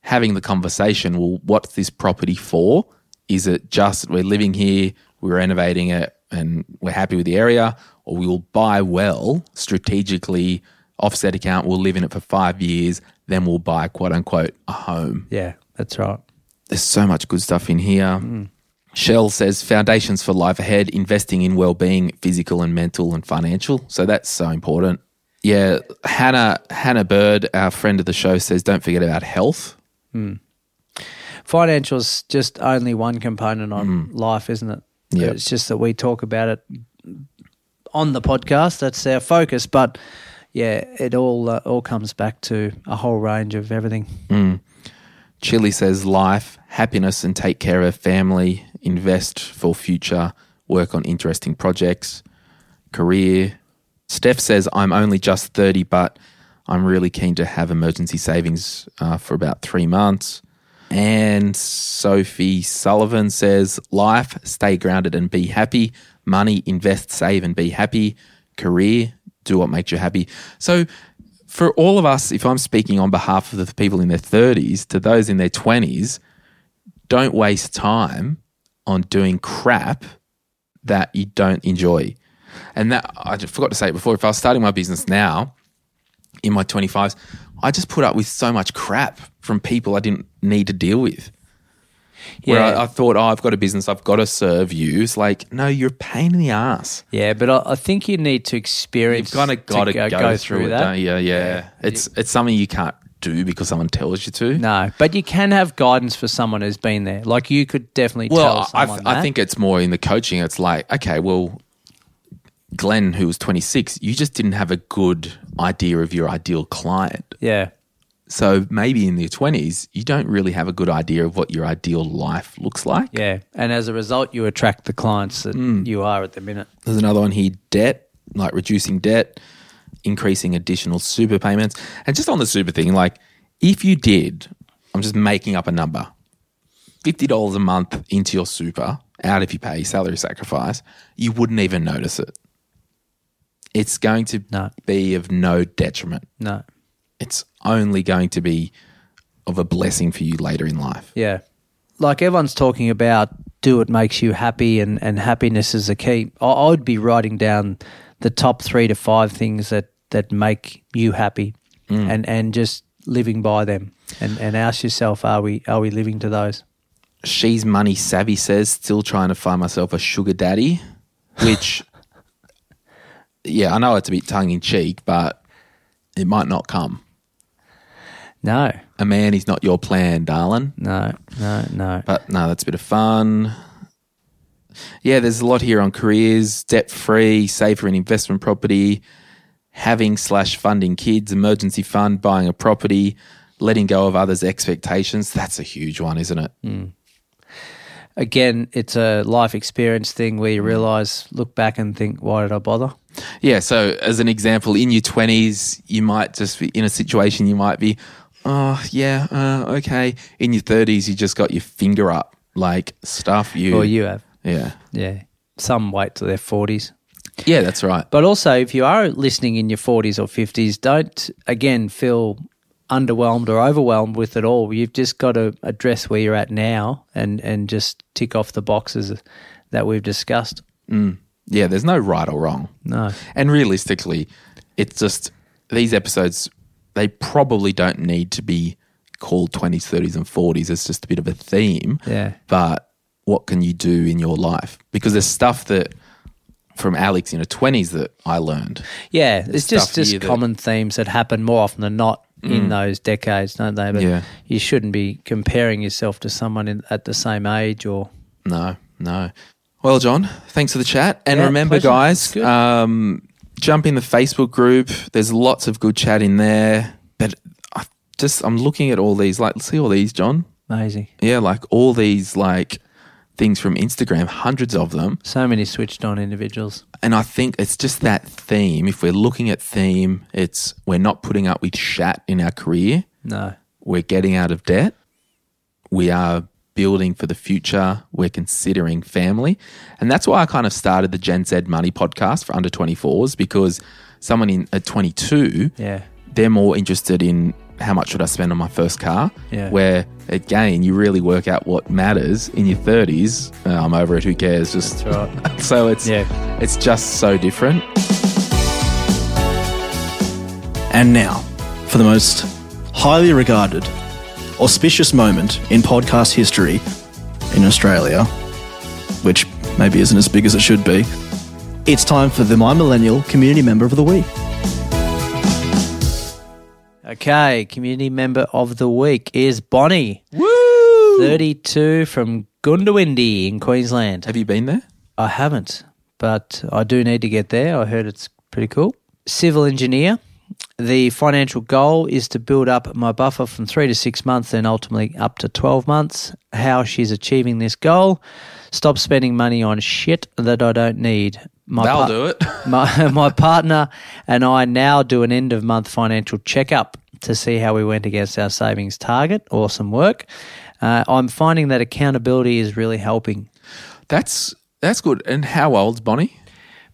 having the conversation, well, what's this property for? Is it just we're living here, we're renovating it, and we're happy with the area, or we will buy well strategically, offset account, we'll live in it for five years, then we'll buy quote unquote a home. Yeah, that's right. There's so much good stuff in here. Mm. Shell says foundations for life ahead, investing in well being, physical and mental and financial. So that's so important. Yeah, Hannah Hannah Bird, our friend of the show, says don't forget about health. Hmm. Financial's just only one component on hmm. life, isn't it? Yep. It's just that we talk about it on the podcast. That's our focus. But yeah, it all uh, all comes back to a whole range of everything. Hmm. Chili says life, happiness, and take care of family. Invest for future. Work on interesting projects. Career. Steph says I'm only just thirty, but I'm really keen to have emergency savings uh, for about three months. And Sophie Sullivan says, Life, stay grounded and be happy. Money, invest, save, and be happy. Career, do what makes you happy. So, for all of us, if I'm speaking on behalf of the people in their 30s to those in their 20s, don't waste time on doing crap that you don't enjoy. And that, I forgot to say it before, if I was starting my business now, in my 25s, I just put up with so much crap from people I didn't need to deal with. Where I, I thought, oh, I've got a business, I've got to serve you. It's like, no, you're a pain in the ass. Yeah, but I, I think you need to experience. You've kind of got to go, go, through, it, that. don't you? Yeah. It's it's something you can't do because someone tells you to. No, but you can have guidance for someone who's been there. Like you could definitely Well, tell I, someone I that. think it's more in the coaching. It's like, okay, well, Glen, who was 26, you just didn't have a good idea of your ideal client. yeah, So maybe in your 20s, you don't really have a good idea of what your ideal life looks like. yeah, and as a result, you attract the clients that Hmm. you are at the minute. There's another one here debt, like reducing debt, increasing additional super payments. And just on the super thing, like if you did, I'm just making up a number, $50 a month into your super, out if you pay salary sacrifice, you wouldn't even notice it. It's going to No. be of no detriment. No, It's only going to be of a blessing for you later in life. yeah, like everyone's talking about, do what makes you happy, and and happiness is the key. I, I would be writing down the top three to five things that that make you happy, Mm. and and just living by them, and and ask yourself, are we are we living to those? She's money savvy says, still trying to find myself a sugar daddy, which, yeah, I know it's a bit tongue in cheek, but it might not come. No, A man is not your plan, darling. no, no, no. But no, that's a bit of fun. Yeah, there's a lot here on careers, debt free, safer an investment property, having slash funding kids, emergency fund, buying a property, letting go of others' expectations. That's a huge one, isn't it? again, it's a life experience thing where you realize, look back and think, why did I bother? Yeah. So, as an example, in your 20s, you might just be in a situation, you might be, oh, yeah, uh, okay. In your 30s, you just got your finger up, like stuff you. Or you have. Yeah. Yeah. Some wait till their 40s. Yeah, that's right. But also, if you are listening in your 40s or 50s, don't, again, feel underwhelmed or overwhelmed with it all. You've just got to address where you're at now and, and just tick off the boxes that we've discussed. Mm. Yeah, there's no right or wrong. No. And realistically, it's just these episodes, they probably don't need to be called 20s, 30s, and 40s. It's just a bit of a theme. Yeah. But what can you do in your life? Because there's stuff that from Alex in her 20s that I learned. Yeah, it's just just that- common themes that happen more often than not in those decades, don't they? But Yeah. you shouldn't be comparing yourself to someone in, at the same age or No, no. Well, John, thanks for the chat. And Yeah, remember, pleasure. guys, um, jump in the Facebook group. There's lots of good chat in there. But I just, I'm looking at all these, like, see all these, John? amazing. Yeah, like all these, like, things from Instagram, hundreds of them. So many switched on individuals. And I think it's just that theme. If we're looking at theme, it's we're not putting up with shat in our career. No. We're getting out of debt. We are building for the future. We're considering family. And that's why I kind of started the Gen Z Money podcast for under 24s because someone in at 22, Yeah. they're more interested in how much should I spend on my first car? Yeah. Where again, you really work out what matters in your 30s. Uh, I'm over it. Who cares? Just That's right. so it's Yeah. it's just so different. And now, for the most highly regarded, auspicious moment in podcast history in Australia, which maybe isn't as big as it should be, it's time for the My Millennial Community Member of the Week. Okay, community member of the week is Bonnie, Woo! 32 from Goondiwindi in Queensland. Have you been there? I haven't, but I do need to get there. I heard it's pretty cool. Civil engineer. The financial goal is to build up my buffer from three to six months and ultimately up to 12 months. How she's achieving this goal stop spending money on shit that I don't need. My That'll pa- do it. my, my partner and I now do an end of month financial checkup to see how we went against our savings target. Awesome work. Uh, I'm finding that accountability is really helping. That's that's good. And how old's Bonnie?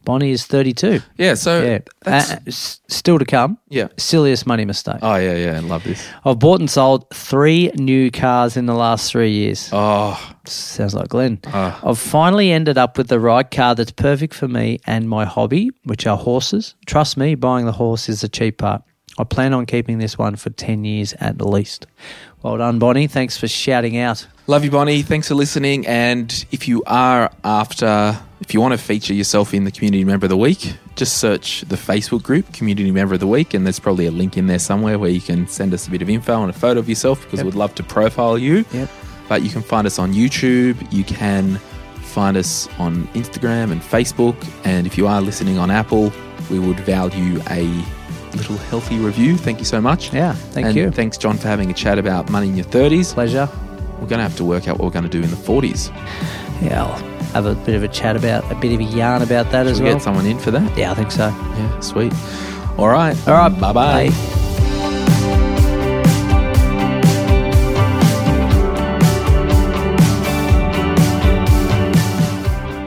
Bonnie is 32. Yeah, so Yeah. that's Uh, s- still to come. yeah. Silliest money mistake. Oh yeah, yeah, I love this. I've bought and sold three new cars in the last three years. Oh, Sounds like Glen. Ah. I've finally ended up with the right car that's perfect for me and my hobby, which are horses. Trust me, buying the horse is the cheap part. I plan on keeping this one for 10 years at least. Well done, Bonnie. Thanks for shouting out. Love you, Bonnie. Thanks for listening. And if you are after, if you want to feature yourself in the Community Member of the Week, just search the Facebook group, Community Member of the Week, and there's probably a link in there somewhere where you can send us a bit of info and a photo of yourself because Yep. we'd love to profile you. Yep. But you can find us on YouTube. You can find us on Instagram and Facebook. And if you are listening on Apple, we would value a little healthy review. Thank you so much. Yeah, thank and you. Thanks, John, for having a chat about money in your 30s. Pleasure. We're going to have to work out what we're going to do in the 40s. Yeah, I'll have a bit of a chat about, a bit of a yarn about that as we well. get someone in for that? yeah, I think so. Yeah, sweet. All right. All right. Bye-bye. Bye.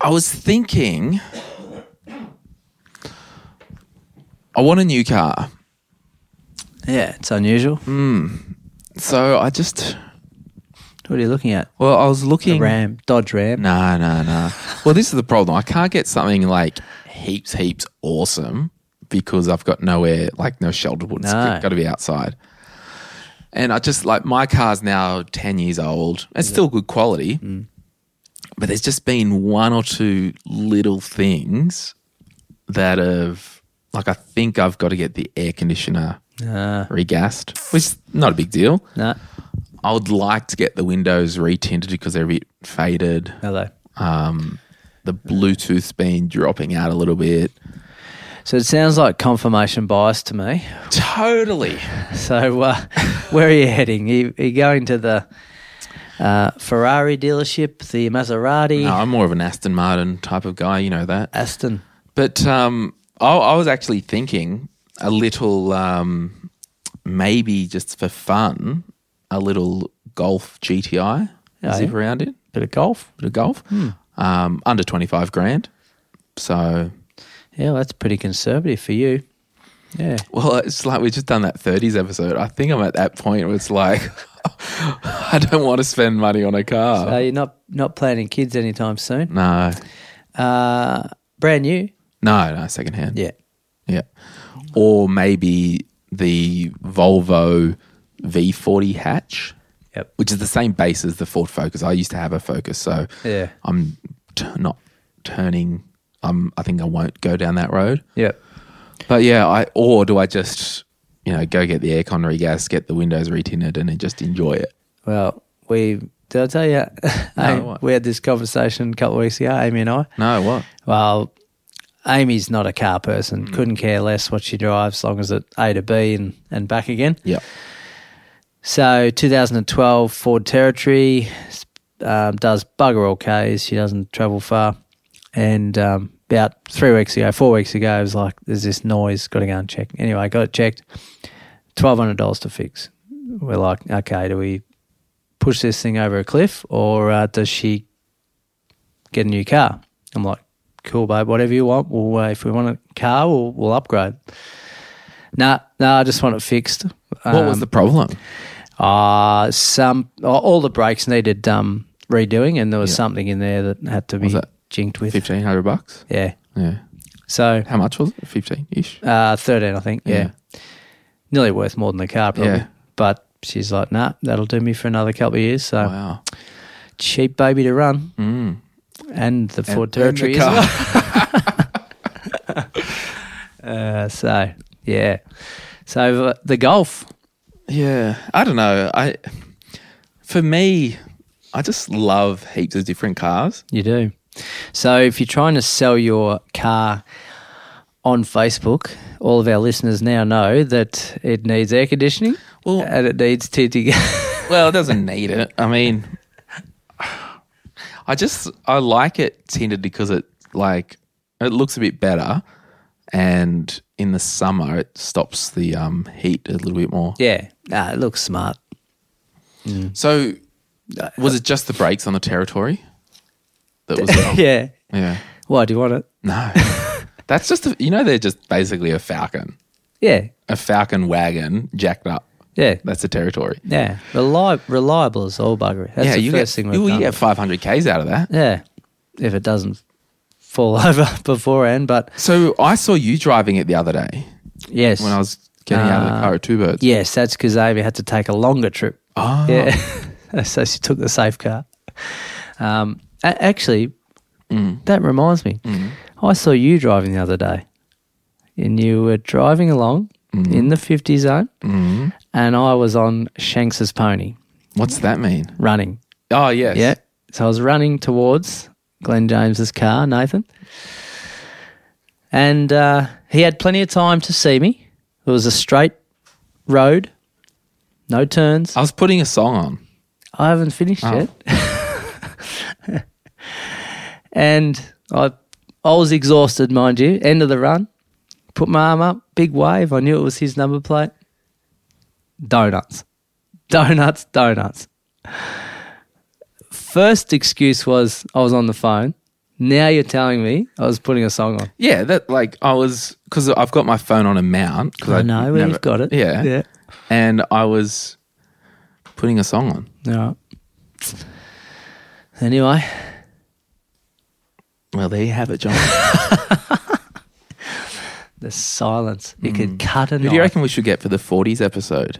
I was thinking I want a new car. Yeah, it's unusual. Hmm. So I just What are you looking at? well, I was looking. A Ram, Dodge Ram. No, no, no. Well, this is the problem. I can't get something like heaps, heaps awesome because I've got nowhere, like no shelter wood. It's No. got to be outside. And I just like my car's now 10 years old. It's still good quality. Mm. But there's just been one or two little things that have, like, I think I've got to get the air conditioner Uh, regassed, which is not a big deal. no, I would like to get the windows retinted because they're a bit faded. hello. Um, the Bluetooth's been dropping out a little bit. So it sounds like confirmation bias to me. Totally. So uh, where are you heading? You, are you going to the uh, Ferrari dealership, the Maserati, No, I'm more of an Aston Martin type of guy, you know that. Aston? But um, I, I was actually thinking a little, um, maybe just for fun, a little Golf GTI. Oh, zip yeah? around it, Bit of golf. bit of golf. Um, under 25 grand. So, Yeah, that's pretty conservative for you. Yeah. well, it's like we've just done that 30s episode. I think I'm at that point where it's like, I don't want to spend money on a car. So you're not not planning kids anytime soon. no, Uh, brand new. no, no, secondhand. Yeah. Yeah. Or maybe the Volvo V40 hatch, Yep. which is the same base as the Ford Focus. I used to have a Focus, so Yeah. I'm t- not turning. Um, I think I won't go down that road. Yep. But yeah, I or do I just you know go get the aircon regas, get the windows retinted, and then just enjoy it? Well, we did I tell you? No, what? we had this conversation a couple of weeks ago, Amy and I. No, what? Well, Amy's not a car person. Mm. Couldn't care less what she drives, as long as it A to B and, and back again. Yeah. So 2012 Ford Territory um, does bugger all Ks. She doesn't travel far. And um, about three weeks ago, four weeks ago, it was like, there's this noise, got to go and check. Anyway, got it checked. $1,200 to fix. We're like, okay, do we push this thing over a cliff or uh, does she get a new car? I'm like, cool, babe, whatever you want. We'll, uh, if we want a car, we'll, we'll upgrade. Nah, nah, I just want it fixed. What was Um, the problem? uh, some all the brakes needed um, redoing, and there was Yeah. something in there that had to be jinked with. Fifteen hundred bucks. Yeah. Yeah. So How much was it? Fifteen ish. uh, thirteen, I think. Yeah. nearly worth more than the car, probably. Yeah. But she's like, nah, that'll do me for another couple of years. So Wow. cheap baby to run, Mm. and the Ford And- and Territory. the as well. uh, so yeah. So uh, the Golf. Yeah, I don't know. I for me, I just love heaps of different cars. You do. So if you're trying to sell your car on Facebook, all of our listeners now know that it needs air conditioning Well- and it needs tinting. Well, it doesn't need it. I mean, I just I like it tinted because it like it looks a bit better, and in the summer it stops the um, heat a little bit more. yeah, nah, it looks smart. So, was it just the brakes on the territory that was yeah. yeah. Why do you want it? No, that's just a, you know they're just basically a Falcon, Yeah, a Falcon wagon jacked up. yeah, That's the territory. yeah. Reli- reliable as all buggery. That's yeah, the you first get thing we've you, you done. get five hundred k's out of that. yeah, if it doesn't fall over beforehand. But So I saw you driving it the other day yes, when I was getting out of the Uh, car at Two Birds. Yes, that's because Amy had to take a longer trip. Oh. Yeah. so she took the safe car. Um, actually, Mm. that reminds me. I saw you driving the other day. And you were driving along Mm-hmm. in the 50 zone. And I was on Shanks's pony What's that mean? running. Oh yes. Yeah. So I was running towards Glen James's car, Nathan. And uh, he had plenty of time to see me. It was a straight road, no turns. I was putting a song on. I haven't finished Oh. yet. and I I was exhausted, mind you. End of the run. Put my arm up, big wave. I knew it was his number plate. Donuts. Donuts, donuts. First excuse was I was on the phone. Now you're telling me I was putting a song on. Yeah, that like I was because I've got my phone on a mount. 'cause I know where you've got it. Yeah, Yeah. And I was putting a song on. Yeah. Anyway, Well, there you have it, John. the silence. You could cut a Who do you reckon we should get for the forties episode?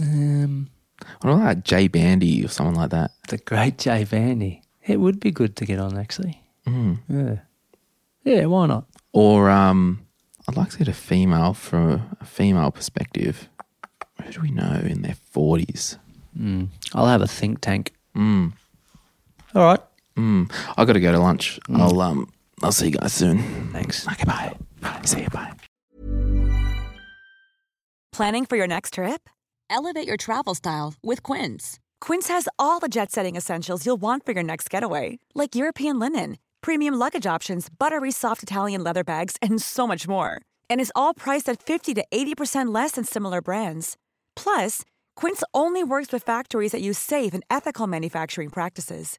Um, I don't know, like Jay Bandy or someone like that. The great Jay Vandy. It would be good to get on, actually. Mm. Yeah. Yeah, why not? Or um, I'd like to get a female from a female perspective. Who do we know in their forties? I'll have a think tank. Mm. All right. Mm. I got to go to lunch. I'll um, I'll see you guys soon. Thanks. Okay, bye. Bye. See you. Bye. Planning for your next trip? Elevate your travel style with Quince. Quince has all the jet setting essentials you'll want for your next getaway, like European linen, premium luggage options, buttery soft Italian leather bags, and so much more. And is all priced at 50 to 80% less than similar brands. Plus, Quince only works with factories that use safe and ethical manufacturing practices.